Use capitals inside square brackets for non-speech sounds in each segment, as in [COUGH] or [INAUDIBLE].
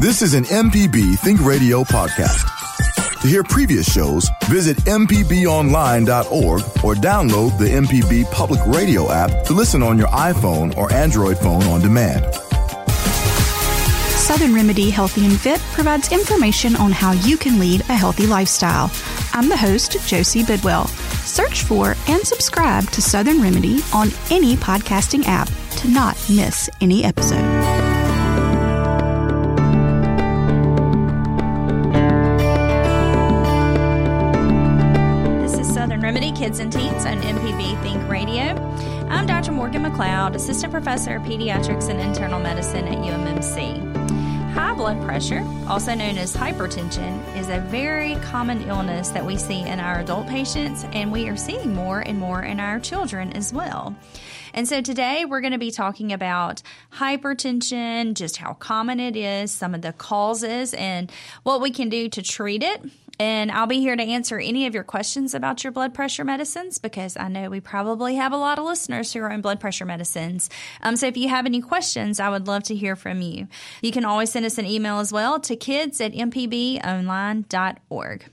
This is an MPB Think Radio podcast. To hear previous shows, visit MPBOnline.org or download the MPB Public Radio app to listen on your iPhone or Android phone on demand. Southern Remedy Healthy and Fit provides information on how you can lead a healthy lifestyle. I'm the host, Josie Bidwell. Search for and subscribe to Southern Remedy on any podcasting app to not miss any episode. McLeod, Assistant Professor of Pediatrics and Internal Medicine at UMMC. High blood pressure, also known as hypertension, is a very common illness that we see in our adult patients, and we are seeing more and more in our children as well. And so today we're going to be talking about hypertension, just how common it is, some of the causes, and what we can do to treat it. And I'll be here to answer any of your questions about your blood pressure medicines because I know we probably have a lot of listeners who are on blood pressure medicines. Um, so if you have any questions, I would love to hear from you. You can always send us an email as well to kids at mpbonline.org.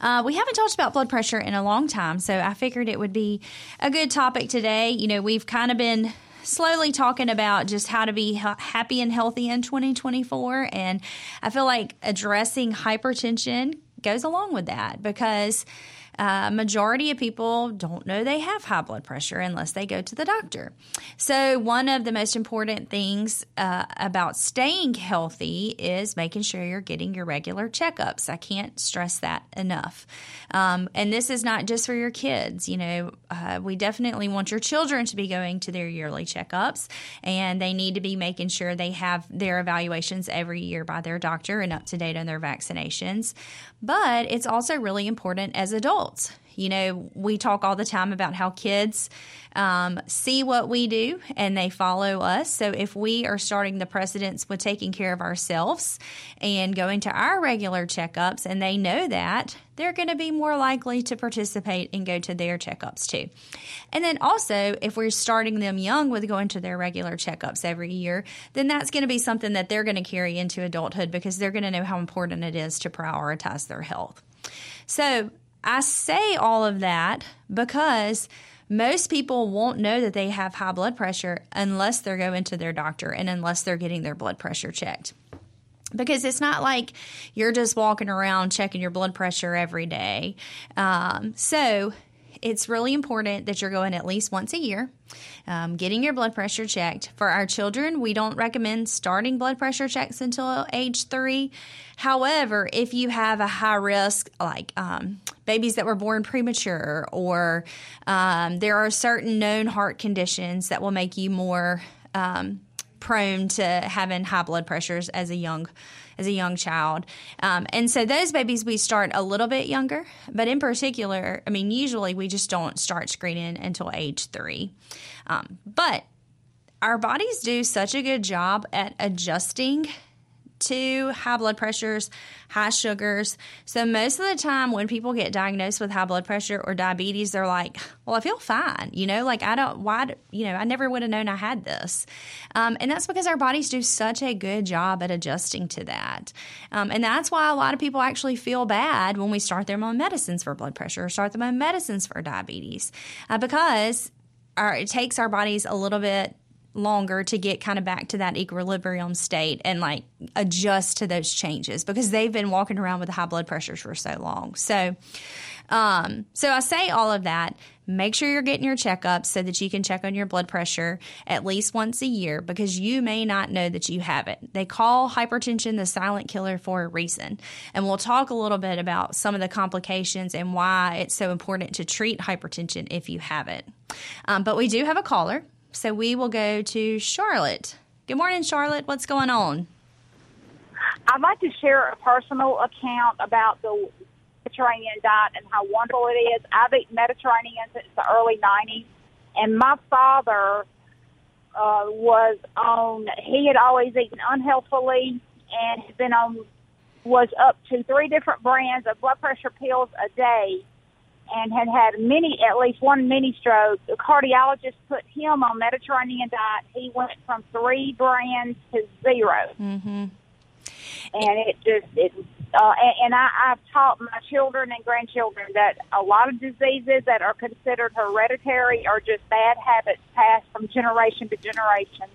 Uh, we haven't talked about blood pressure in a long time, so I figured it would be a good topic today. You know, we've kind of been slowly talking about just how to be happy and healthy in 2024. And I feel like addressing hypertension goes along with that because uh, majority of people don't know they have high blood pressure unless they go to the doctor. So, one of the most important things uh, about staying healthy is making sure you're getting your regular checkups. I can't stress that enough. Um, and this is not just for your kids. You know, uh, we definitely want your children to be going to their yearly checkups, and they need to be making sure they have their evaluations every year by their doctor and up to date on their vaccinations. But it's also really important as adults. You know, we talk all the time about how kids um, see what we do and they follow us. So if we are starting the precedence with taking care of ourselves and going to our regular checkups and they know that, they're going to be more likely to participate and go to their checkups too. And then also, if we're starting them young with going to their regular checkups every year, then that's going to be something that they're going to carry into adulthood because they're going to know how important it is to prioritize their health. So, I say all of that because most people won't know that they have high blood pressure unless they're going to their doctor and unless they're getting their blood pressure checked. Because it's not like you're just walking around checking your blood pressure every day. Um, so it's really important that you're going at least once a year, um, getting your blood pressure checked. For our children, we don't recommend starting blood pressure checks until age three. However, if you have a high risk, like um, babies that were born premature, or um, there are certain known heart conditions that will make you more um, prone to having high blood pressures as a young as a young child. Um, and so those babies we start a little bit younger, but in particular, I mean, usually we just don't start screening until age three. Um, but our bodies do such a good job at adjusting to high blood pressures, high sugars. So most of the time when people get diagnosed with high blood pressure or diabetes, they're like, "Well, I feel fine." You know, like I don't why you know I never would have known I had this, um, and that's because our bodies do such a good job at adjusting to that, um, and that's why a lot of people actually feel bad when we start them on medicines for blood pressure or start them on medicines for diabetes, uh, because our, it takes our bodies a little bit longer to get kind of back to that equilibrium state and like adjust to those changes because they've been walking around with high blood pressures for so long. So, um, so I say all of that. Make sure you're getting your checkups so that you can check on your blood pressure at least once a year because you may not know that you have it. They call hypertension the silent killer for a reason. And we'll talk a little bit about some of the complications and why it's so important to treat hypertension if you have it. Um, but we do have a caller. So we will go to Charlotte. Good morning, Charlotte. What's going on? I'd like to share a personal account about the Mediterranean diet and how wonderful it is. I've eaten Mediterranean since the early 90s, and my father uh, was on, he had always eaten unhealthily and had been on, was up to three different brands of blood pressure pills a day and had had many, at least one mini stroke. The cardiologist put him on Mediterranean diet. He went from three brands to 0 Mm-hmm. and it just it uh, and, and I, I've taught my children and grandchildren that a lot of diseases that are considered hereditary are just bad habits passed from generation to generation.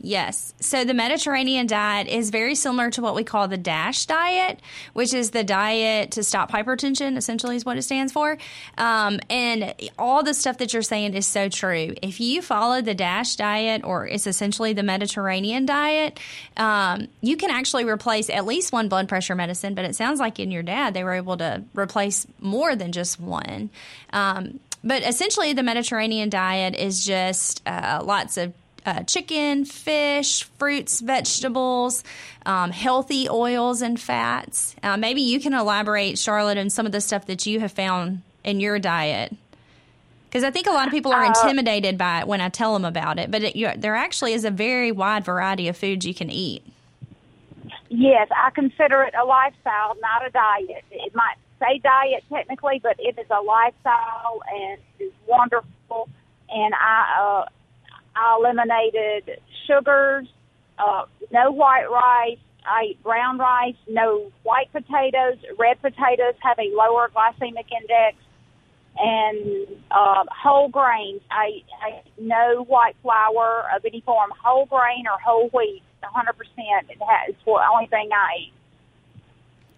Yes. So the Mediterranean diet is very similar to what we call the DASH diet, which is the diet to stop hypertension, essentially, is what it stands for. Um, and all the stuff that you're saying is so true. If you follow the DASH diet, or it's essentially the Mediterranean diet, um, you can actually replace at least one blood pressure medicine. But it sounds like in your dad, they were able to replace more than just one. Um, but essentially, the Mediterranean diet is just uh, lots of uh, chicken, fish, fruits, vegetables, um, healthy oils and fats. Uh, maybe you can elaborate, Charlotte, on some of the stuff that you have found in your diet. Because I think a lot of people are intimidated by it when I tell them about it, but it, you, there actually is a very wide variety of foods you can eat. Yes, I consider it a lifestyle, not a diet. It might say diet technically, but it is a lifestyle and is wonderful. And I, uh, I eliminated sugars, uh, no white rice. I eat brown rice, no white potatoes. Red potatoes have a lower glycemic index. And uh, whole grains. I, I no white flour of any form, whole grain or whole wheat. 100%. It has the only thing I eat.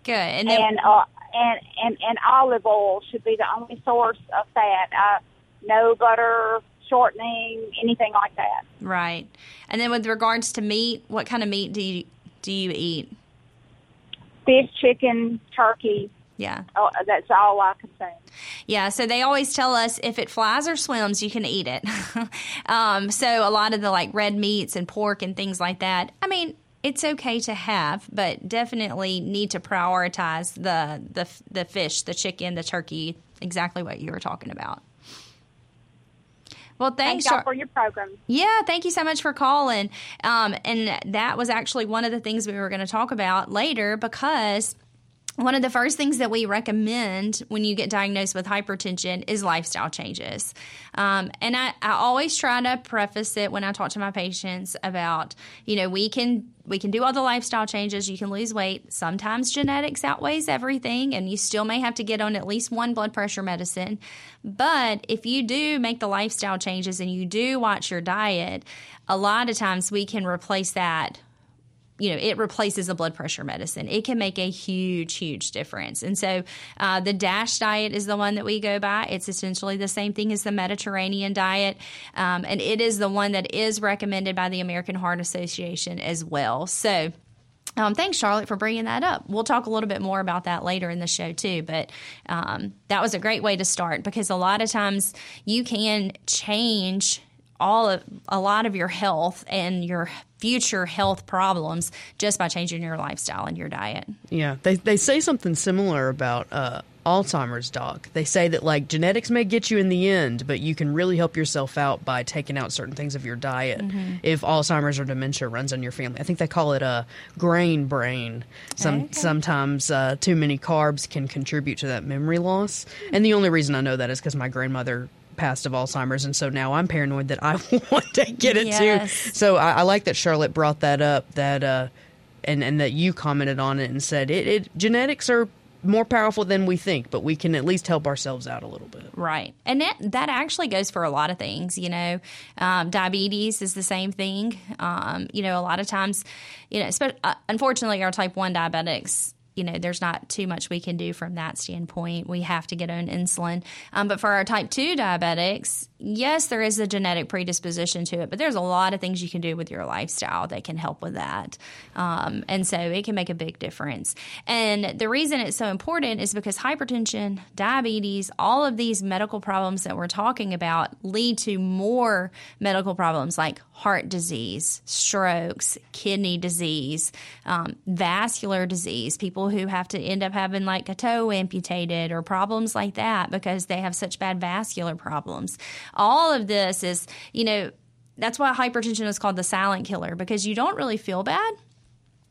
Good. And, then, And uh, and and and olive oil should be the only source of fat. Uh, no butter, shortening, anything like that. right. And then with regards to meat, what kind of meat do you do you eat? Fish, chicken, turkey. Yeah. Oh, that's all I consume. Yeah, so they always tell us if it flies or swims, you can eat it. [LAUGHS] um, so a lot of the like red meats and pork and things like that. I mean, it's okay to have, but definitely need to prioritize the the the fish, the chicken, the turkey, exactly what you were talking about. Well, thanks. y'all for your program. yeah, thank you so much for calling. Um, and that was actually one of the things we were going to talk about later because one of the first things that we recommend when you get diagnosed with hypertension is lifestyle changes. Um, and I, I always try to preface it when I talk to my patients about, you know, we can we can do all the lifestyle changes. You can lose weight. Sometimes genetics outweighs everything, and you still may have to get on at least one blood pressure medicine. But if you do make the lifestyle changes and you do watch your diet, a lot of times we can replace that you know, it replaces a blood pressure medicine. It can make a huge, huge difference. And so uh, the DASH diet is the one that we go by. It's essentially the same thing as the Mediterranean diet. Um, and it is the one that is recommended by the American Heart Association as well. So, um, thanks, Charlotte, for bringing that up. We'll talk a little bit more about that later in the show, too. But um, that was a great way to start because a lot of times you can change all of a lot of your health and your future health problems just by changing your lifestyle and your diet. Yeah, they they say something similar about uh, Alzheimer's, doc. They say that like genetics may get you in the end, but you can really help yourself out by taking out certain things of your diet. If Alzheimer's or dementia runs in your family, I think they call it a grain brain. Some sometimes uh, too many carbs can contribute to that memory loss, and the only reason I know that is because my grandmother passed of Alzheimer's, and so now I'm paranoid that I [LAUGHS] want to get it Yes. too. So I, I like that Charlotte brought that up. That uh, and and that you commented on it and said it, it genetics are more powerful than we think, but we can at least help ourselves out a little bit. Right. And that, that actually goes for a lot of things. You know, um, diabetes is the same thing. Um, you know, a lot of times, you know, uh, unfortunately, our type 1 diabetics you know, there's not too much we can do from that standpoint. We have to get on insulin. Um, but for our type 2 diabetics, yes, there is a genetic predisposition to it, but there's a lot of things you can do with your lifestyle that can help with that. Um, and so it can make a big difference. And the reason it's so important is because hypertension, diabetes, all of these medical problems that we're talking about lead to more medical problems like heart disease, strokes, kidney disease, um, vascular disease, people who have to end up having like a toe amputated or problems like that because they have such bad vascular problems. All of this is, you know, that's why hypertension is called the silent killer because you don't really feel bad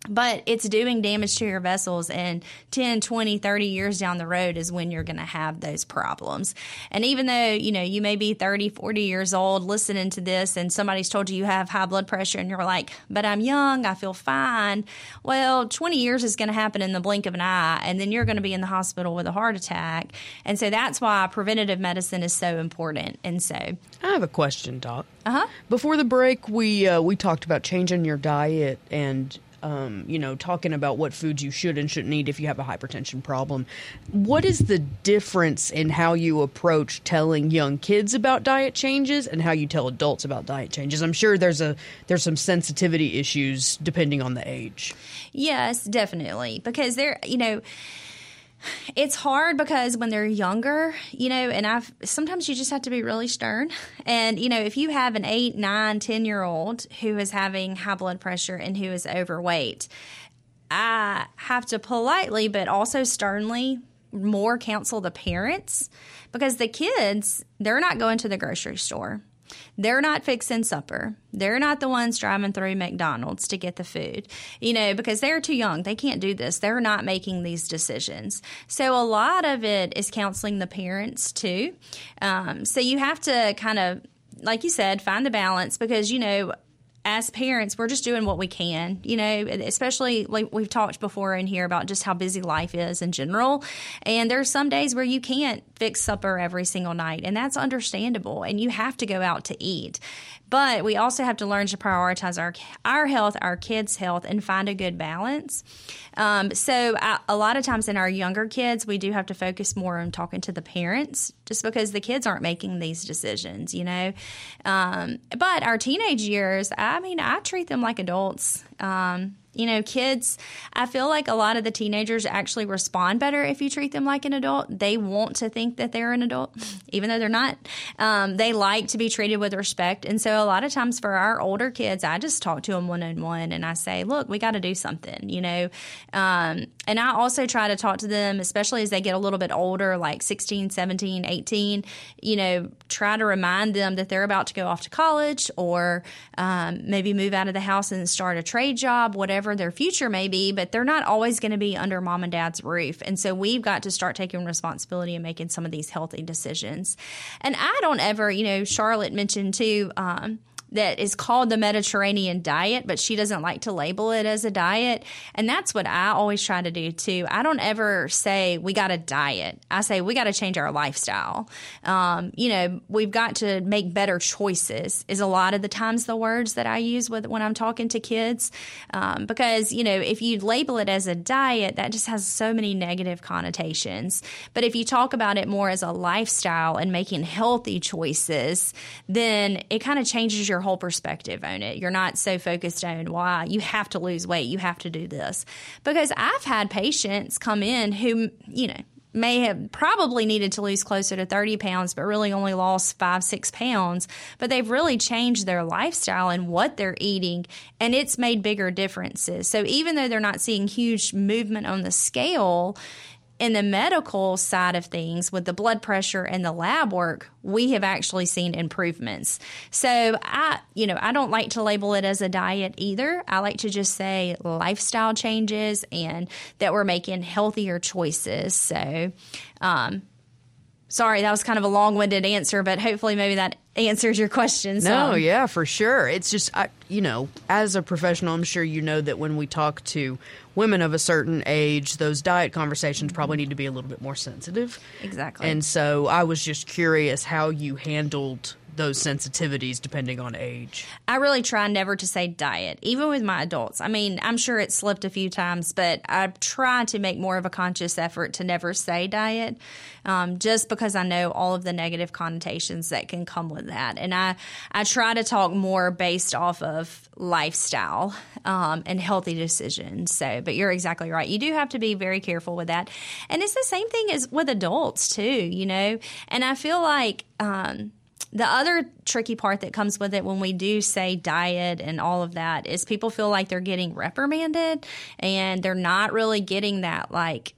but it's doing damage to your vessels and 10 20 30 years down the road is when you're going to have those problems. And even though you know you may be 30 40 years old listening to this and somebody's told you you have high blood pressure and you're like but i'm young i feel fine well 20 years is going to happen in the blink of an eye and then you're going to be in the hospital with a heart attack. And so that's why preventative medicine is so important. And so i have a question doc. Uh-huh. Before the break we uh, we talked about changing your diet and um, you know, talking about what foods you should and shouldn't eat if you have a hypertension problem. What is the difference in how you approach telling young kids about diet changes and how you tell adults about diet changes? I'm sure there's a there's some sensitivity issues depending on the age. Yes, definitely, because there, you know it's hard because when they're younger, you know, and I've sometimes you just have to be really stern. And, you know, if you have an eight, nine, 10 year old who is having high blood pressure and who is overweight, I have to politely but also sternly more counsel the parents because the kids, they're not going to the grocery store. They're not fixing supper. They're not the ones driving through McDonald's to get the food, you know, because they're too young. They can't do this. They're not making these decisions. So a lot of it is counseling the parents too. Um, so you have to kind of like you said, find the balance because, you know, as parents, we're just doing what we can, you know, especially like we've talked before in here about just how busy life is in general. And there's some days where you can't fix supper every single night, and that's understandable. And you have to go out to eat. But we also have to learn to prioritize our our health, our kids' health, and find a good balance. Um, so I, a lot of times in our younger kids, we do have to focus more on talking to the parents, just because the kids aren't making these decisions, you know. Um, but our teenage years, I mean, I treat them like adults. Um, you know, kids, I feel like a lot of the teenagers actually respond better if you treat them like an adult. They want to think that they're an adult, [LAUGHS] even though they're not. Um, they like to be treated with respect. And so a lot of times for our older kids, I just talk to them one on one and I say, look, we got to do something, you know. Um, and I also try to talk to them, especially as they get a little bit older, like 16, 17, 18, you know, try to remind them that they're about to go off to college or um, maybe move out of the house and start a trade job, whatever whatever their future may be, but they're not always going to be under mom and dad's roof. And so we've got to start taking responsibility and making some of these healthy decisions. And I don't ever, you know, Charlotte mentioned too, um, that is called the Mediterranean diet, but she doesn't like to label it as a diet. And that's what I always try to do too. I don't ever say we got a diet. I say we got to change our lifestyle. Um, you know, we've got to make better choices. Is a lot of the times the words that I use with when I'm talking to kids, um, because you know if you label it as a diet, that just has so many negative connotations. But if you talk about it more as a lifestyle and making healthy choices, then it kind of changes your whole perspective on it. You're not so focused on why you have to lose weight, you have to do this. Because I've had patients come in who, you know, may have probably needed to lose closer to 30 pounds, but really only lost five, six pounds. But they've really changed their lifestyle and what they're eating, and it's made bigger differences. So even though they're not seeing huge movement on the scale, in the medical side of things with the blood pressure and the lab work we have actually seen improvements. So i you know i don't like to label it as a diet either. I like to just say lifestyle changes and that we're making healthier choices. So um, sorry that was kind of a long-winded answer but hopefully maybe that answers your question no yeah for sure it's just I, you know as a professional i'm sure you know that when we talk to women of a certain age, those diet conversations probably need to be a little bit more sensitive. Exactly. And so I was just curious how you handled those sensitivities depending on age? I really try never to say diet, even with my adults. I mean, I'm sure it slipped a few times, but I try to make more of a conscious effort to never say diet, um, just because I know all of the negative connotations that can come with that. And I, I try to talk more based off of lifestyle um, and healthy decisions. So, but you're exactly right. You do have to be very careful with that. And it's the same thing as with adults, too, you know? And I feel like, um, the other tricky part that comes with it when we do say diet and all of that is people feel like they're getting reprimanded and they're not really getting that like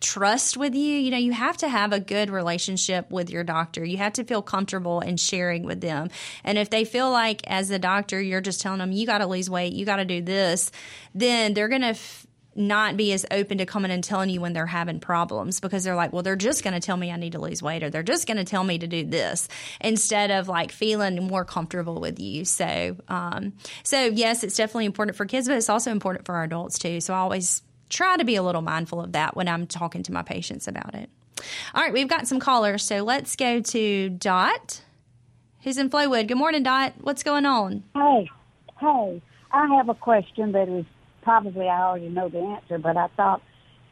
trust with you. You know, you have to have a good relationship with your doctor. You have to feel comfortable in sharing with them. And if they feel like as a doctor you're just telling them you got to lose weight, you got to do this, then they're going to f- not be as open to coming and telling you when they're having problems because they're like, well, they're just going to tell me I need to lose weight or they're just going to tell me to do this instead of like feeling more comfortable with you. So, um, so yes, it's definitely important for kids, but it's also important for our adults too. So I always try to be a little mindful of that when I'm talking to my patients about it. All right, we've got some callers, so let's go to Dot, who's in Flowood. Good morning, Dot. What's going on? Hey, hey, I have a question that is probably I already know the answer, but I thought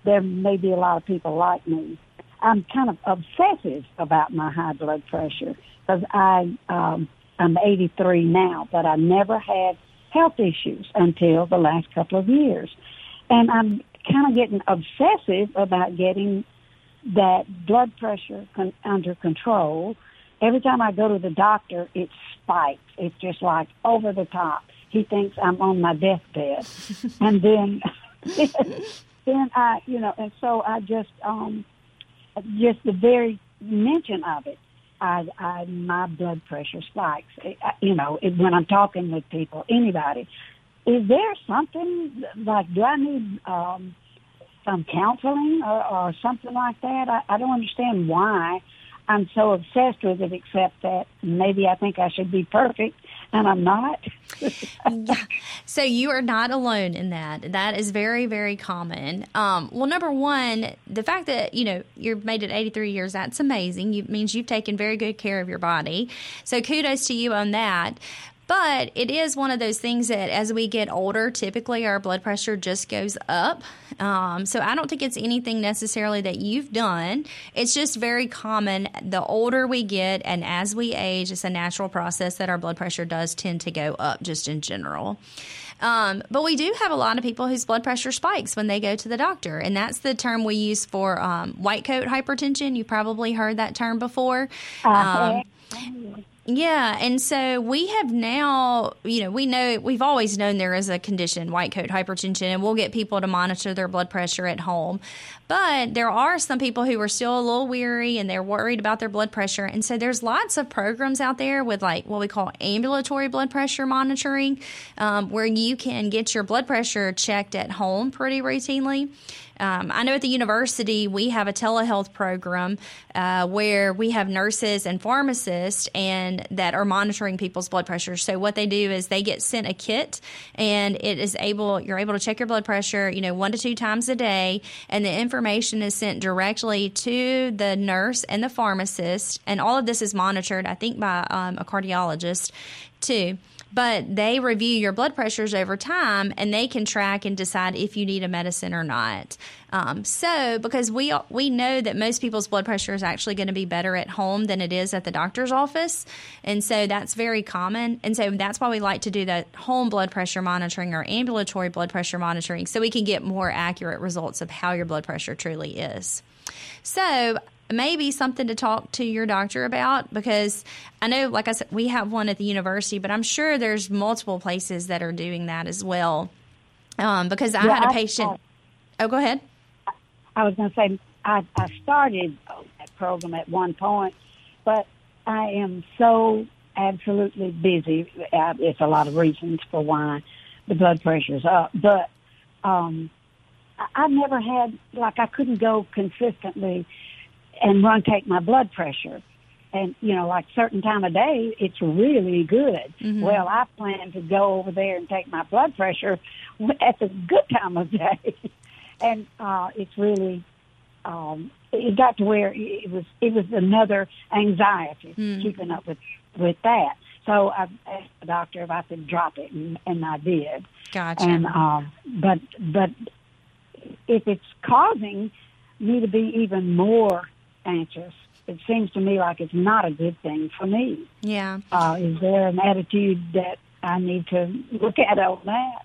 there may be a lot of people like me. I'm kind of obsessive about my high blood pressure because I um, I'm 83 now, but I never had health issues until the last couple of years, and I'm kind of getting obsessive about getting that blood pressure con- under control. Every time I go to the doctor, it spikes. It's just like over the top he thinks I'm on my deathbed. [LAUGHS] and then, [LAUGHS] then I, you know, and so I just, um, just the very mention of it, I, I, my blood pressure spikes. It, you know, it, when I'm talking with people, anybody, is there something like, do I need, um, some counseling or, or something like that? I, I don't understand why I'm so obsessed with it, except that maybe I think I should be perfect and I'm not. [LAUGHS] yeah. So you are not alone in that. That is very, very common. Um, well, number one, the fact that you know you're made it 83 years, that's amazing. It means you've taken very good care of your body. So kudos to you on that. But it is one of those things that as we get older, typically our blood pressure just goes up. Um, so I don't think it's anything necessarily that you've done. It's just very common. The older we get and as we age, it's a natural process that our blood pressure does tend to go up just in general. Um, but we do have a lot of people whose blood pressure spikes when they go to the doctor, and that's the term we use for um, white coat hypertension. You probably heard that term before. Uh, um, yeah, and so we have now, you know, we know we've always known there is a condition, white coat hypertension, and we'll get people to monitor their blood pressure at home. But there are some people who are still a little weary and they're worried about their blood pressure. And so there's lots of programs out there with like what we call ambulatory blood pressure monitoring, um, where you can get your blood pressure checked at home pretty routinely. Um, I know at the university we have a telehealth program uh, where we have nurses and pharmacists and that are monitoring people's blood pressure. So what they do is they get sent a kit and it is able you're able to check your blood pressure, you know, one to two times a day, and the information is sent directly to the nurse and the pharmacist, and all of this is monitored, I think, by um, a cardiologist too but they review your blood pressures over time and they can track and decide if you need a medicine or not. Um, so, because we we know that most people's blood pressure is actually going to be better at home than it is at the doctor's office, and so that's very common. And so that's why we like to do the home blood pressure monitoring or ambulatory blood pressure monitoring, so we can get more accurate results of how your blood pressure truly is. So, maybe something to talk to your doctor about because I know, like I said, we have one at the university, but I'm sure there's multiple places that are doing that as well. Um, because I Yeah, had a patient. oh, go ahead. I was going to say I, I started that program at one point, but I am so absolutely busy. Uh, It's a lot of reasons for why the blood pressure's up, but um, I, I've never had like I couldn't go consistently and run take my blood pressure. And you know, like certain time of day, it's really good. Well, I plan to go over there and take my blood pressure [LAUGHS] at the good time of day, [LAUGHS] and uh, it's really um, it got to where it was it was another anxiety keeping up with with that. So I asked the doctor if I could drop it, and, and I did. Gotcha. And um, but but if it's causing me to be even more anxious, it seems to me like it's not a good thing for me. yeah. Uh, is there an attitude that I need to look at on that?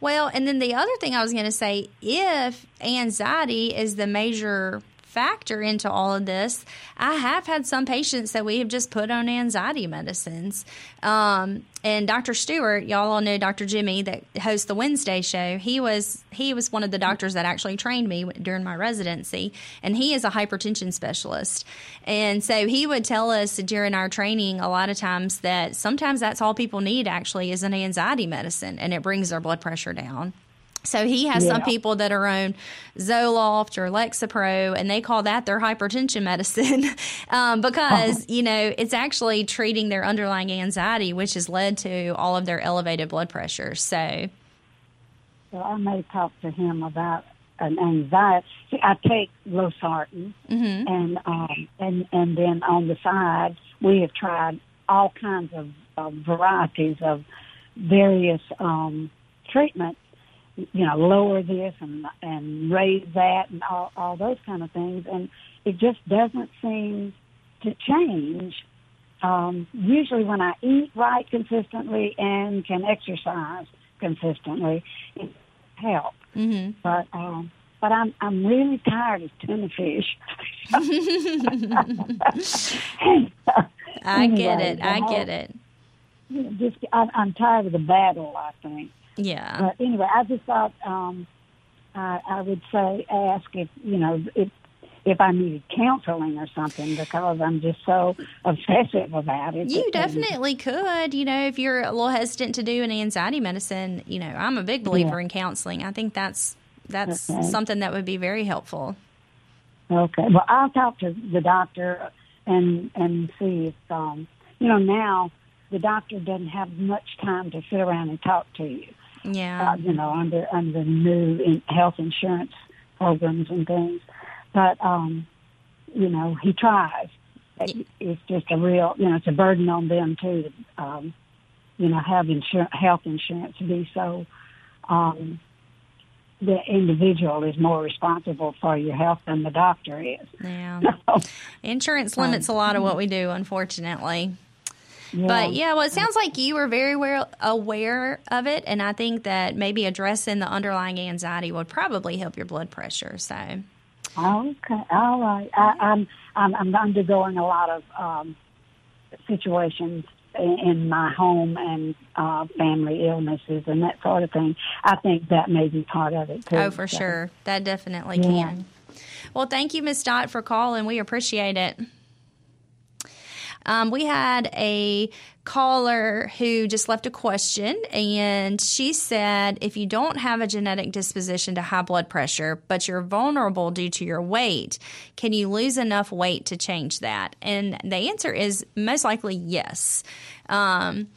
Well, and then the other thing I was going to say if anxiety is the major factor into all of this, I have had some patients that we have just put on anxiety medicines. Um, and Dr. Stewart, y'all all know Dr. Jimmy that hosts the Wednesday show. He was he was one of the doctors that actually trained me during my residency, and he is a hypertension specialist. And so he would tell us during our training a lot of times that sometimes that's all people need actually is an anxiety medicine, and it brings their blood pressure down. So he has some people that are on Zoloft or Lexapro, and they call that their hypertension medicine [LAUGHS] um, because you know it's actually treating their underlying anxiety, which has led to all of their elevated blood pressure. So So I may talk to him about an anxiety. See, I take losartan, and um, and and then on the side we have tried all kinds of uh, varieties of various um, treatments. You know, lower this and and raise that, and all all those kind of things, and it just doesn't seem to change. Um, usually, when I eat right consistently and can exercise consistently, it helps. mhm. But um, but I'm I'm really tired of tuna fish. [LAUGHS] I get it. I get it. Just I'm, I'm tired of the battle. I think. Yeah. But anyway, I just thought um, I, I would say ask if you know if if I needed counseling or something because I'm just so obsessive about it. You definitely could. You know, if you're a little hesitant to do an anxiety medicine, you know, I'm a big believer Yeah. in counseling. I think that's that's Okay. something that would be very helpful. Okay. Well, I'll talk to the doctor and and see if um you know now the doctor doesn't have much time to sit around and talk to you. Yeah. Uh, you know, under under new in health insurance programs and things, but um, you know he tries. It- It's just a real, you know, it's a burden on them too. To, um, you know, have insurance, health insurance be so. Um, the individual is more responsible for your health than the doctor is. yeah. [LAUGHS] So, Insurance limits a lot of what we do, unfortunately. Yeah. But yeah, well, it sounds like you were very well aware of it, and I think that maybe addressing the underlying anxiety would probably help your blood pressure. So, Okay, all right. I, I'm I'm I'm undergoing a lot of um, situations in, in my home and uh, family illnesses and that sort of thing. I think that may be part of it too. oh, for So, sure, that definitely Yeah. can. Well, thank you, Miss Dot, for calling. We appreciate it. Um, we had a caller who just left a question, and she said, If you don't have a genetic disposition to high blood pressure, but you're vulnerable due to your weight, can you lose enough weight to change that? And the answer is most likely yes. Um,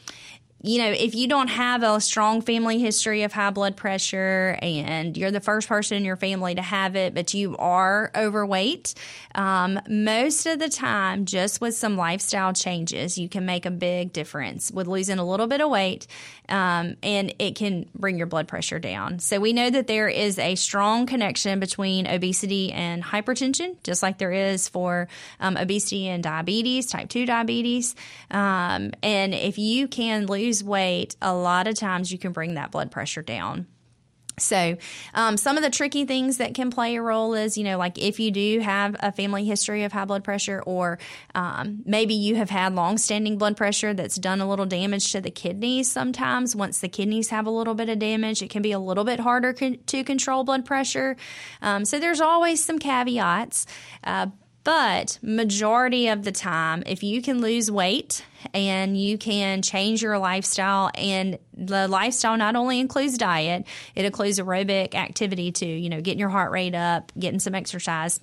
you know, if you don't have a strong family history of high blood pressure and you're the first person in your family to have it, but you are overweight, um, most of the time, just with some lifestyle changes, you can make a big difference with losing a little bit of weight um, and it can bring your blood pressure down. So we know that there is a strong connection between obesity and hypertension, just like there is for um, obesity and diabetes, type 2 diabetes. Um, and if you can lose weight, a lot of times you can bring that blood pressure down. So, um, some of the tricky things that can play a role is, you know, like if you do have a family history of high blood pressure, or um, maybe you have had long-standing blood pressure that's done a little damage to the kidneys. Sometimes, once the kidneys have a little bit of damage, it can be a little bit harder con- to control blood pressure. Um, so, there's always some caveats. Uh, but majority of the time, if you can lose weight and you can change your lifestyle, and the lifestyle not only includes diet, it includes aerobic activity too, you know, getting your heart rate up, getting some exercise.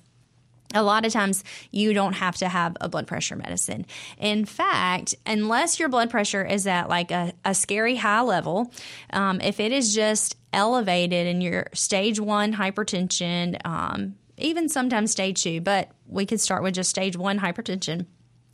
A lot of times you don't have to have a blood pressure medicine. In fact, unless your blood pressure is at like a, a scary high level, um, if it is just elevated in your stage one hypertension, um, even sometimes stage two, but we could start with just stage one hypertension.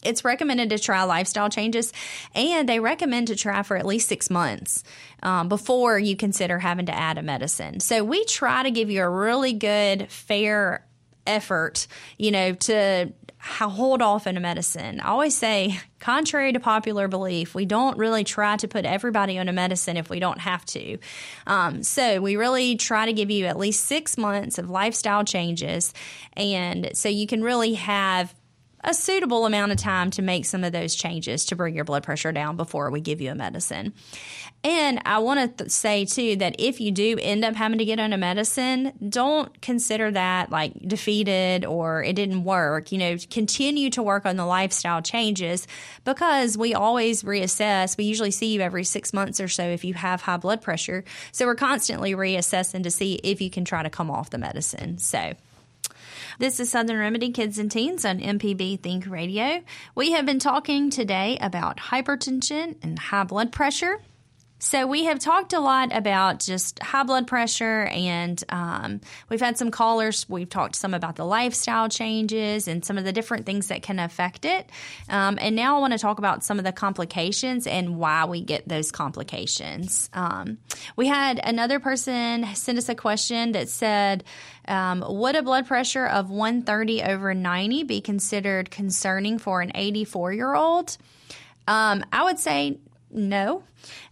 it's recommended to try lifestyle changes, and they recommend to try for at least six months um, before you consider having to add a medicine. So we try to give you a really good, fair effort, you know, to hold off in a medicine. I always say, contrary to popular belief, we don't really try to put everybody on a medicine if we don't have to. Um, so we really try to give you at least six months of lifestyle changes, and so you can really have a suitable amount of time to make some of those changes to bring your blood pressure down before we give you a medicine. And I want to th- say too that if you do end up having to get on a medicine, don't consider that like defeated or it didn't work. You know, continue to work on the lifestyle changes because we always reassess. We usually see you every six months or so if you have high blood pressure. So we're constantly reassessing to see if you can try to come off the medicine. So, this is Southern Remedy Kids and Teens on MPB Think Radio. We have been talking today about hypertension and high blood pressure. So, we have talked a lot about just high blood pressure, and um, we've had some callers. We've talked some about the lifestyle changes and some of the different things that can affect it. Um, and now I want to talk about some of the complications and why we get those complications. Um, we had another person send us a question that said, um, would a blood pressure of 130 over 90 be considered concerning for an 84 year old? Um, I would say no.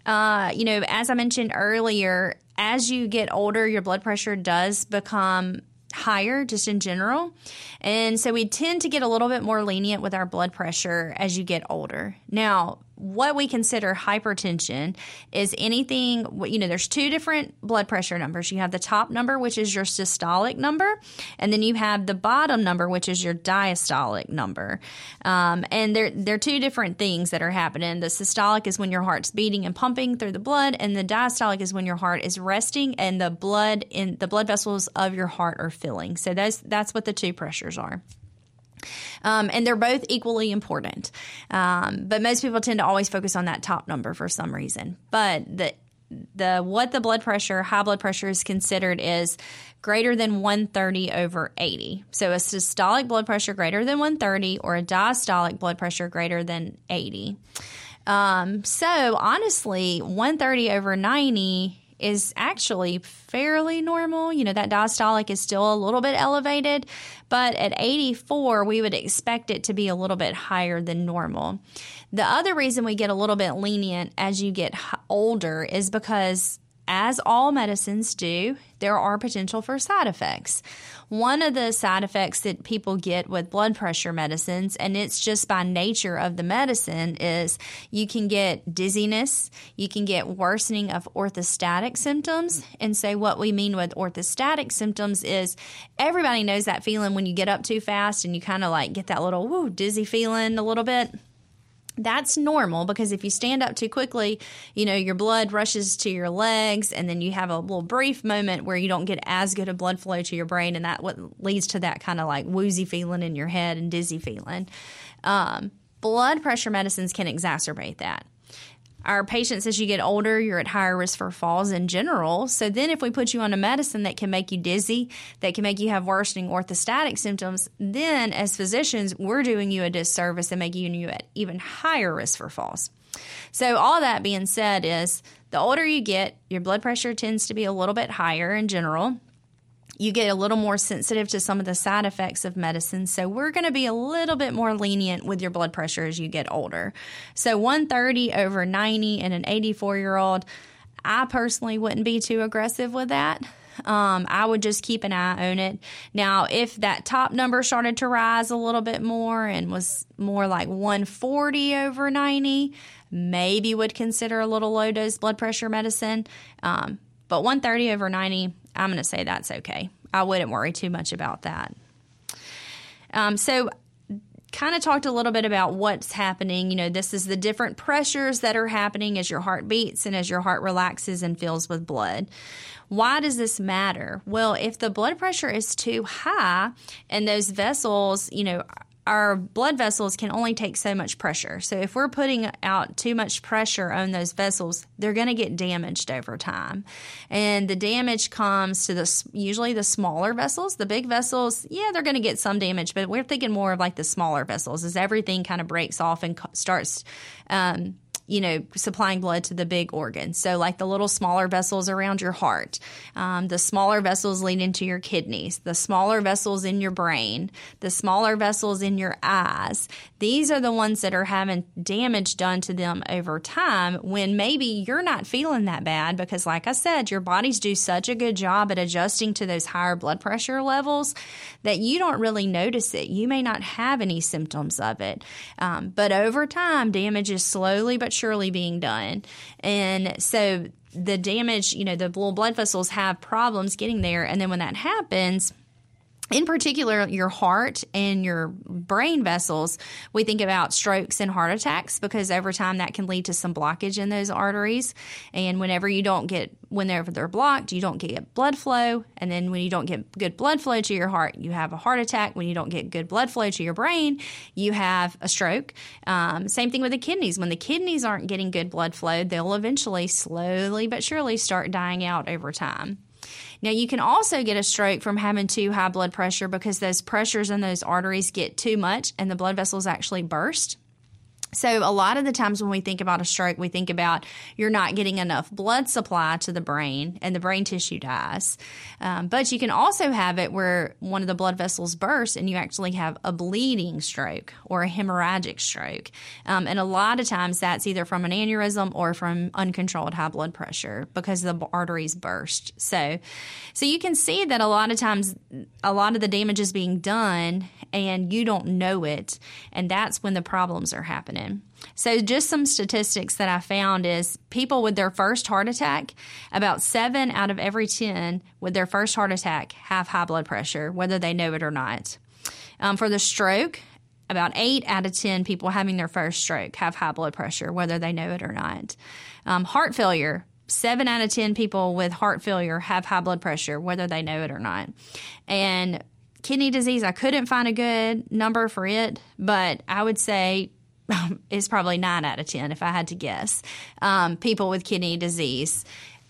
Uh, you know, as I mentioned earlier, as you get older, your blood pressure does become higher just in general. And so we tend to get a little bit more lenient with our blood pressure as you get older. Now, what we consider hypertension is anything, you know, there's two different blood pressure numbers. You have the top number, which is your systolic number, and then you have the bottom number, which is your diastolic number. Um, and they're, they're two different things that are happening. The systolic is when your heart's beating and pumping through the blood, and the diastolic is when your heart is resting and the blood in the blood vessels of your heart are filling. So that's, that's what the two pressures are. Um, and they're both equally important. Um, but most people tend to always focus on that top number for some reason. But the the what the blood pressure, high blood pressure is considered is greater than 130 over 80. So a systolic blood pressure greater than 130 or a diastolic blood pressure greater than 80. Um, so honestly, 130 over 90 is actually fairly normal. You know, that diastolic is still a little bit elevated, but at 84, we would expect it to be a little bit higher than normal. The other reason we get a little bit lenient as you get older is because as all medicines do, there are potential for side effects. One of the side effects that people get with blood pressure medicines, and it's just by nature of the medicine, is you can get dizziness, you can get worsening of orthostatic symptoms. And so, what we mean with orthostatic symptoms is everybody knows that feeling when you get up too fast and you kind of like get that little woo dizzy feeling a little bit that's normal because if you stand up too quickly, you know, your blood rushes to your legs and then you have a little brief moment where you don't get as good a blood flow to your brain and that what leads to that kind of like woozy feeling in your head and dizzy feeling. Um, blood pressure medicines can exacerbate that our patients as you get older you're at higher risk for falls in general. So then if we put you on a medicine that can make you dizzy that can make you have worsening orthostatic symptoms then as physicians we're doing you a disservice and making you at even higher risk for falls. So all that being said is the older you get your blood pressure tends to be a little bit higher in general you get a little more sensitive to some of the side effects of medicine. So we're going to be a little bit more lenient with your blood pressure as you get older. So 130 over 90 in an 84 year old, I personally wouldn't be too aggressive with that. Um, I would just keep an eye on it. Now, if that top number started to rise a little bit more and was more like 140 over 90, maybe would consider a little low dose blood pressure medicine. Um, but 130 over 90, I'm going to say that's okay. I wouldn't worry too much about that. Um, so, kind of talked a little bit about what's happening. You know, this is the different pressures that are happening as your heart beats and as your heart relaxes and fills with blood. Why does this matter? Well, if the blood pressure is too high and those vessels, you know, our blood vessels can only take so much pressure. So if we're putting out too much pressure on those vessels, they're going to get damaged over time. And the damage comes to the usually the smaller vessels. The big vessels, yeah, they're going to get some damage, but we're thinking more of like the smaller vessels as everything kind of breaks off and starts um, you know, supplying blood to the big organs. So, like the little smaller vessels around your heart, um, the smaller vessels lead into your kidneys, the smaller vessels in your brain, the smaller vessels in your eyes. These are the ones that are having damage done to them over time when maybe you're not feeling that bad because, like I said, your bodies do such a good job at adjusting to those higher blood pressure levels that you don't really notice it. You may not have any symptoms of it. Um, but over time, damage is slowly but surely being done. And so the damage, you know, the blood vessels have problems getting there. And then when that happens, in particular, your heart and your brain vessels, we think about strokes and heart attacks because over time that can lead to some blockage in those arteries. And whenever you don't get, whenever they're blocked, you don't get blood flow. And then when you don't get good blood flow to your heart, you have a heart attack. When you don't get good blood flow to your brain, you have a stroke. Um, same thing with the kidneys. When the kidneys aren't getting good blood flow, they'll eventually, slowly but surely, start dying out over time. Now, you can also get a stroke from having too high blood pressure because those pressures in those arteries get too much and the blood vessels actually burst. So, a lot of the times when we think about a stroke, we think about you're not getting enough blood supply to the brain and the brain tissue dies. Um, but you can also have it where one of the blood vessels bursts and you actually have a bleeding stroke or a hemorrhagic stroke. Um, and a lot of times that's either from an aneurysm or from uncontrolled high blood pressure because the arteries burst. So, so you can see that a lot of times a lot of the damage is being done and you don't know it. And that's when the problems are happening. So, just some statistics that I found is people with their first heart attack, about seven out of every 10 with their first heart attack have high blood pressure, whether they know it or not. Um, for the stroke, about eight out of 10 people having their first stroke have high blood pressure, whether they know it or not. Um, heart failure, seven out of 10 people with heart failure have high blood pressure, whether they know it or not. And kidney disease, I couldn't find a good number for it, but I would say [LAUGHS] is probably nine out of 10 if I had to guess. Um, people with kidney disease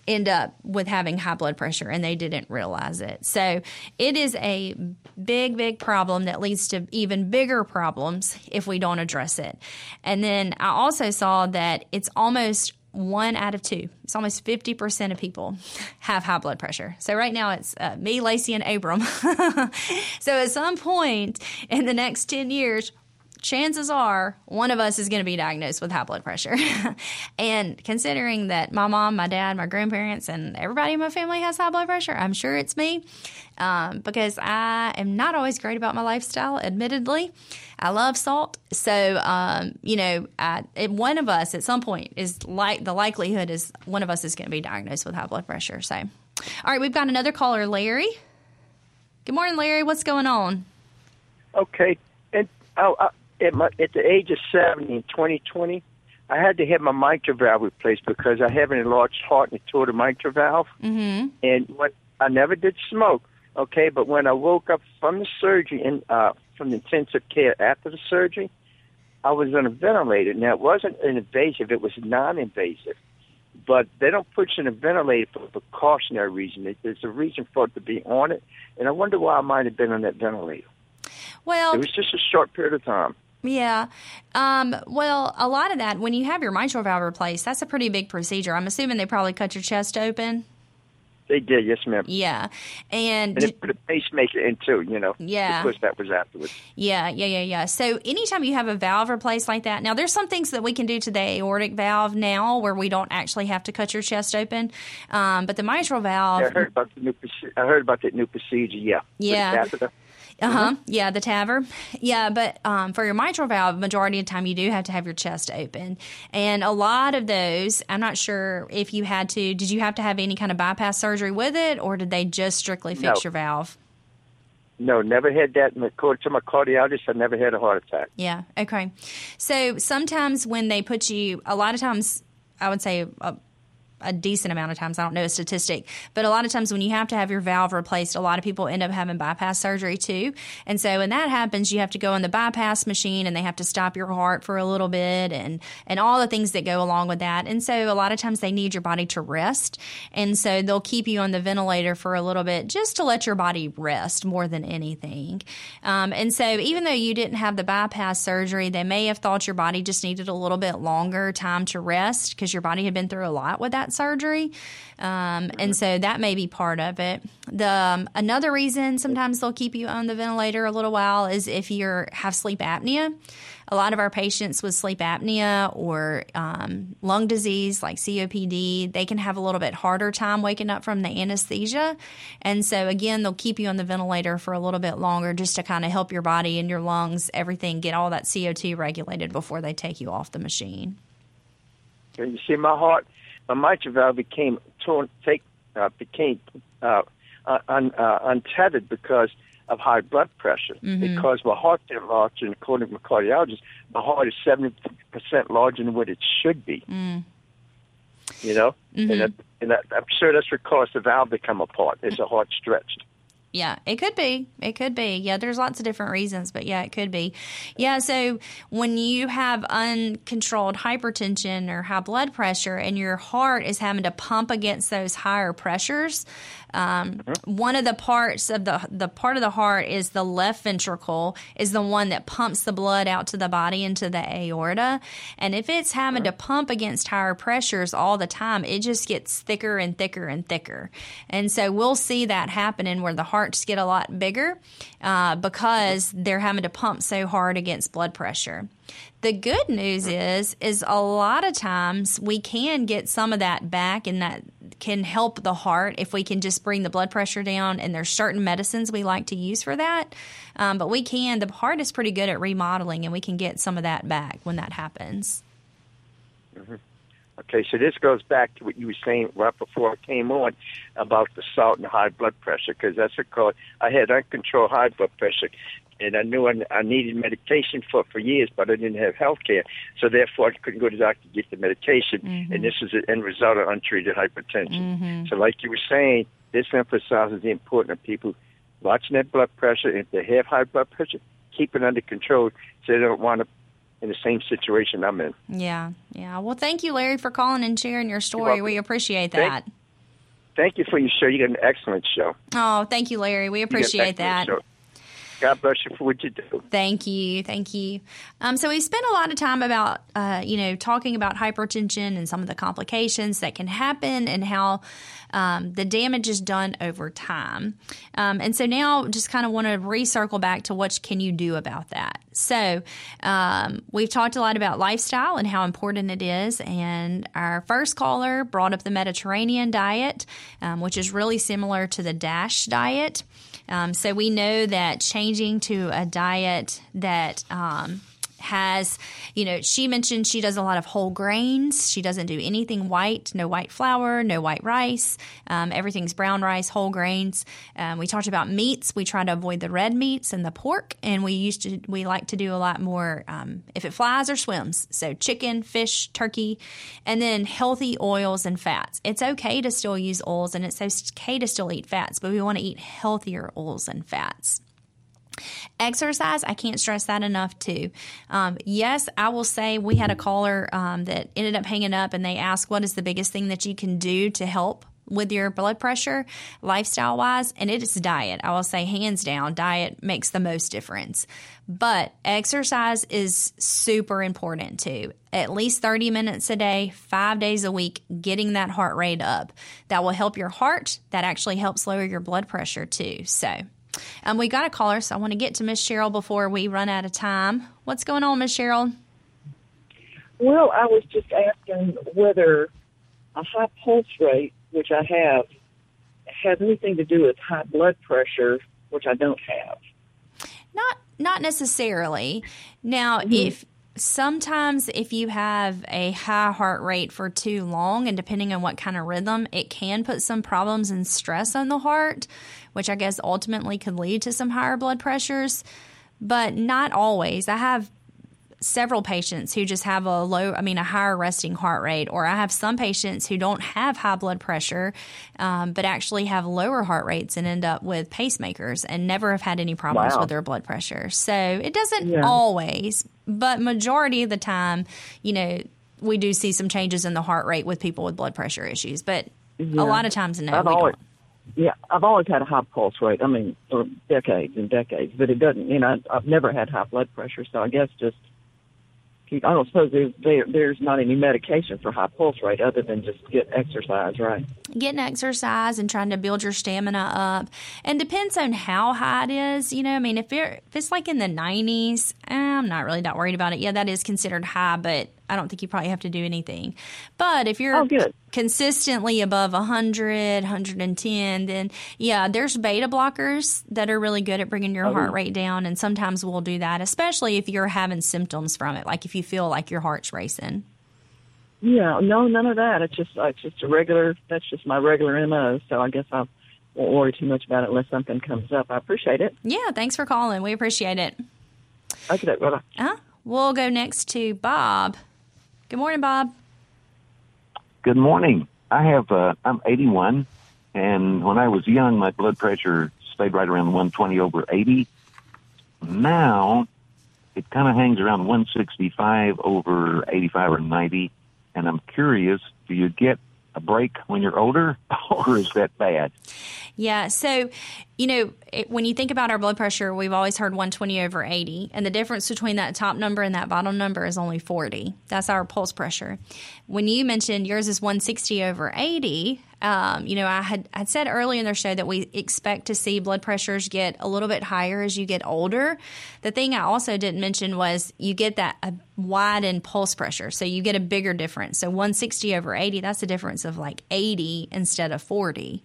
end up with having high blood pressure and they didn't realize it. So it is a big, big problem that leads to even bigger problems if we don't address it. And then I also saw that it's almost one out of two. It's almost 50% of people [LAUGHS] have high blood pressure. So right now it's uh, me, Lacey, and Abram. [LAUGHS] so at some point in the next 10 years, chances are one of us is going to be diagnosed with high blood pressure. [LAUGHS] and considering that my mom, my dad, my grandparents, and everybody in my family has high blood pressure, I'm sure it's me um, because I am not always great about my lifestyle, admittedly. I love salt. So, um, you know, I, one of us at some point is like the likelihood is one of us is going to be diagnosed with high blood pressure. So, all right, we've got another caller, Larry. Good morning, Larry. What's going on? Okay. And oh, uh, at, my, at the age of 70 in 2020, I had to have my mitral valve replaced because I have an enlarged heart and it tore the mitral valve. Mm-hmm. And what I never did smoke, okay, but when I woke up from the surgery and uh, from the intensive care after the surgery, I was on a ventilator. Now it wasn't an invasive; it was non-invasive. But they don't put you in a ventilator for a precautionary reason. There's a reason for it to be on it, and I wonder why I might have been on that ventilator. Well, it was just a short period of time. Yeah. Um, well, a lot of that, when you have your mitral valve replaced, that's a pretty big procedure. I'm assuming they probably cut your chest open. They did, yes, ma'am. Yeah, and, and they put a pacemaker in too. You know, yeah, of course that was afterwards. Yeah, yeah, yeah, yeah. So anytime you have a valve replaced like that, now there's some things that we can do to the aortic valve now where we don't actually have to cut your chest open, um, but the mitral valve. Yeah, I heard about the new. I heard about that new procedure. Yeah. Yeah. Uh huh. Mm-hmm. Yeah, the TAVR. Yeah, but um, for your mitral valve, majority of the time you do have to have your chest open, and a lot of those, I'm not sure if you had to. Did you have to have any kind of bypass surgery with it, or did they just strictly fix no. your valve? No, never had that. According to my cardiologist, I never had a heart attack. Yeah. Okay. So sometimes when they put you, a lot of times, I would say. Uh, a decent amount of times. I don't know a statistic, but a lot of times when you have to have your valve replaced, a lot of people end up having bypass surgery too. And so when that happens, you have to go on the bypass machine and they have to stop your heart for a little bit and, and all the things that go along with that. And so a lot of times they need your body to rest. And so they'll keep you on the ventilator for a little bit just to let your body rest more than anything. Um, and so even though you didn't have the bypass surgery, they may have thought your body just needed a little bit longer time to rest because your body had been through a lot with that surgery. Um, and so that may be part of it. The um, another reason sometimes they'll keep you on the ventilator a little while is if you have sleep apnea. A lot of our patients with sleep apnea or um, lung disease like COPD, they can have a little bit harder time waking up from the anesthesia. And so, again, they'll keep you on the ventilator for a little bit longer just to kind of help your body and your lungs, everything, get all that CO2 regulated before they take you off the machine. You see, my heart, my mitral valve became torn, take, uh, became uh, un, uh, untethered because of high blood pressure Mhm. because my heart is large, and according to my cardiologist, my heart is seventy percent larger than what it should be. Mm. You know, Mhm. and, that, and that, I'm sure that's because the valve become apart. Is the heart stretched? Yeah, it could be. It could be. Yeah, there's lots of different reasons, but yeah, it could be. Yeah, so when you have uncontrolled hypertension or high blood pressure and your heart is having to pump against those higher pressures, um, one of the parts of the the part of the heart is the left ventricle is the one that pumps the blood out to the body into the aorta, and if it's having to pump against higher pressures all the time, it just gets thicker and thicker and thicker, and so we'll see that happening where the hearts get a lot bigger uh, because they're having to pump so hard against blood pressure. The good news is is a lot of times we can get some of that back in that can help the heart if we can just bring the blood pressure down and there's certain medicines we like to use for that. Um, but we can the heart is pretty good at remodeling and we can get some of that back when that happens. Okay, so this goes back to what you were saying right before I came on about the salt and high blood pressure, because that's what caused. I had uncontrolled high blood pressure, and I knew I, I needed medication for for years, but I didn't have health care, so therefore I couldn't go to the doctor to get the medication, mm-hmm. and this is an end result of untreated hypertension. Mm-hmm. So, like you were saying, this emphasizes the importance of people watching their blood pressure. If they have high blood pressure, keep it under control so they don't wind up in the same situation I'm in. Yeah, yeah. Well, thank you, Larry, for calling and sharing your story. We appreciate that. Thank you for your show. You got an excellent show. Oh, thank you, Larry. We You appreciate that. show. God bless you for what you do. Thank you, thank you. Um, so we spent a lot of time about, uh, you know, talking about hypertension and some of the complications that can happen and how um, the damage is done over time. Um, and so now, just kind of want to recircle back to what can you do about that. So um, we've talked a lot about lifestyle and how important it is. And our first caller brought up the Mediterranean diet, um, which is really similar to the DASH diet. Um, so we know that changing to a diet that um, has, you know, she mentioned she does a lot of whole grains. She doesn't do anything white, no white flour, no white rice. Um, everything's brown rice, whole grains. Um, we talked about meats. We try to avoid the red meats and the pork, and we used to we like to do a lot more um, if it flies or swims. So chicken, fish, turkey, and then healthy oils and fats. It's okay to still use oils, and it's okay to still eat fats, but we want to eat healthier oils and fats. Exercise, I can't stress that enough too. Um, yes, I will say we had a caller um, that ended up hanging up and they asked, What is the biggest thing that you can do to help? With your blood pressure, lifestyle wise, and it is diet. I will say, hands down, diet makes the most difference. But exercise is super important too. At least 30 minutes a day, five days a week, getting that heart rate up. That will help your heart. That actually helps lower your blood pressure too. So, um, we got a caller, so I want to get to Miss Cheryl before we run out of time. What's going on, Miss Cheryl? Well, I was just asking whether a high pulse rate, which I have, has anything to do with high blood pressure, which I don't have. Not not necessarily. Now, if sometimes if you have a high heart rate for too long and depending on what kind of rhythm, it can put some problems and stress on the heart, which I guess ultimately could lead to some higher blood pressures, but not always. I have several patients who just have a low, I mean, a higher resting heart rate, or I have some patients who don't have high blood pressure, um, but actually have lower heart rates and end up with pacemakers and never have had any problems Wow. with their blood pressure. So it doesn't Yeah. always, but majority of the time, you know, we do see some changes in the heart rate with people with blood pressure issues, but Yeah. a lot of times, no, I've always, don't. Yeah, I've always had a high pulse rate. I mean, for decades and decades, but it doesn't. You know, I've never had high blood pressure, so I guess just. keep- I don't suppose there's there, there's not any medication for high pulse rate other than just get exercise, right? Getting exercise and trying to build your stamina up. And depends on how high it is you know i mean if, you're, if it's like in the 90s eh, i'm not really that worried about it. Yeah that is considered high but i don't think you probably have to do anything. But if you're Oh, good. consistently above 100 110 then yeah there's beta blockers that are really good at bringing your heart rate down and sometimes we'll do that especially if you're having symptoms from it like if you feel like your heart's racing Yeah, no, none of that. It's just it's just a regular. That's just my regular mo. So I guess I won't worry too much about it unless something comes up. I appreciate it. yeah thanks for calling we appreciate it Okay, bye bye. Uh, we'll go next to Bob. Good morning, Bob. Good morning. I have uh, I'm 81, and when I was young, my blood pressure stayed right around 120 over 80. Now, it kind of hangs around 165 over 85 or 90, and I'm curious: do you get a break when you're older, [LAUGHS] or is that bad? Yeah, so you know it, when you think about our blood pressure, we've always heard 120 over 80, and the difference between that top number and that bottom number is only 40. That's our pulse pressure. When you mentioned yours is 160 over 80, um, you know I had I said earlier in their show that we expect to see blood pressures get a little bit higher as you get older. The thing I also didn't mention was you get that a widened pulse pressure, so you get a bigger difference. So 160 over 80, that's a difference of like 80 instead of 40.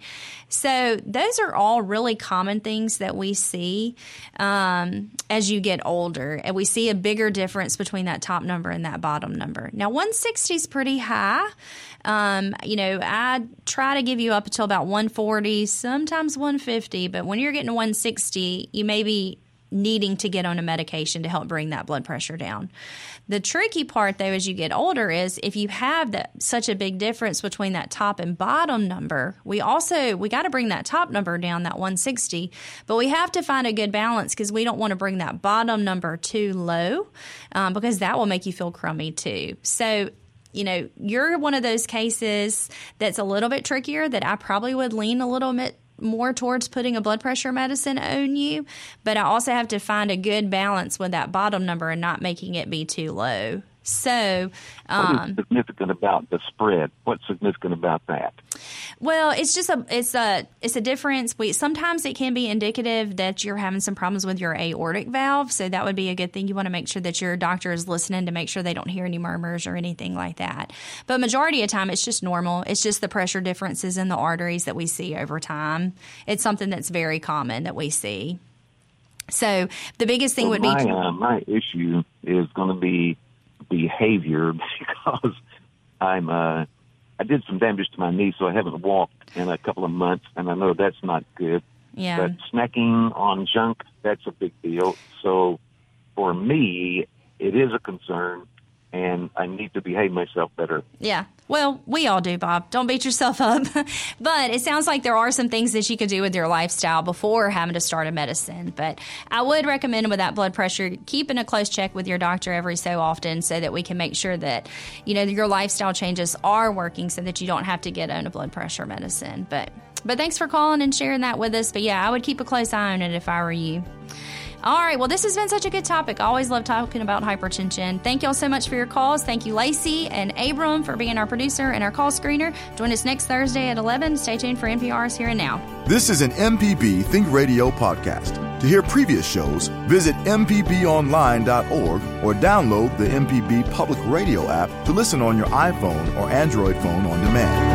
So those are all really common things that we see um, as you get older, and we see a bigger difference between that top number and that bottom number. Now 160 is pretty high. Um, you know, I try to give you up until about 140, sometimes 150, but when you're getting to 160, you may be needing to get on a medication to help bring that blood pressure down. The tricky part though as you get older is if you have that such a big difference between that top and bottom number, we also we got to bring that top number down that 160, but we have to find a good balance because we don't want to bring that bottom number too low um, because that will make you feel crummy too. So you know, you're one of those cases that's a little bit trickier that I probably would lean a little bit more towards putting a blood pressure medicine on you, but I also have to find a good balance with that bottom number and not making it be too low. So, What is um, significant about the spread? What's significant about that? well, it's just a it's a it's a difference. We sometimes it can be indicative that you're having some problems with your aortic valve, so that would be a good thing. You want to make sure that your doctor is listening to make sure they don't hear any murmurs or anything like that. But majority of the time, it's just normal. It's just the pressure differences in the arteries that we see over time. It's something that's very common that we see. So the biggest thing would be my, uh, my issue is going to be behavior [LAUGHS] because I'm uh, I did some damage to my knee, so I haven't walked in a couple of months, and I know that's not good. yeah. But snacking on junk, that's a big deal. So for me, it is a concern, and I need to behave myself better. Yeah. Well, we all do, Bob. Don't beat yourself up. [LAUGHS] but it sounds like there are some things that you could do with your lifestyle before having to start a medicine. But I would recommend with that blood pressure, keeping a close check with your doctor every so often so that we can make sure that, you know, your lifestyle changes are working so that you don't have to get on a blood pressure medicine. But but thanks for calling and sharing that with us. But yeah, I would keep a close eye on it if I were you. All right. Well, this has been such a good topic. Always love talking about hypertension. Thank y'all so much for your calls. Thank you, Lacey and Abram, for being our producer and our call screener. Join us next Thursday at 11. Stay tuned for NPR's Here and Now. This is an MPB Think Radio podcast. To hear previous shows, visit MPBOnline.org or download the MPB Public Radio app to listen on your iPhone or Android phone on demand.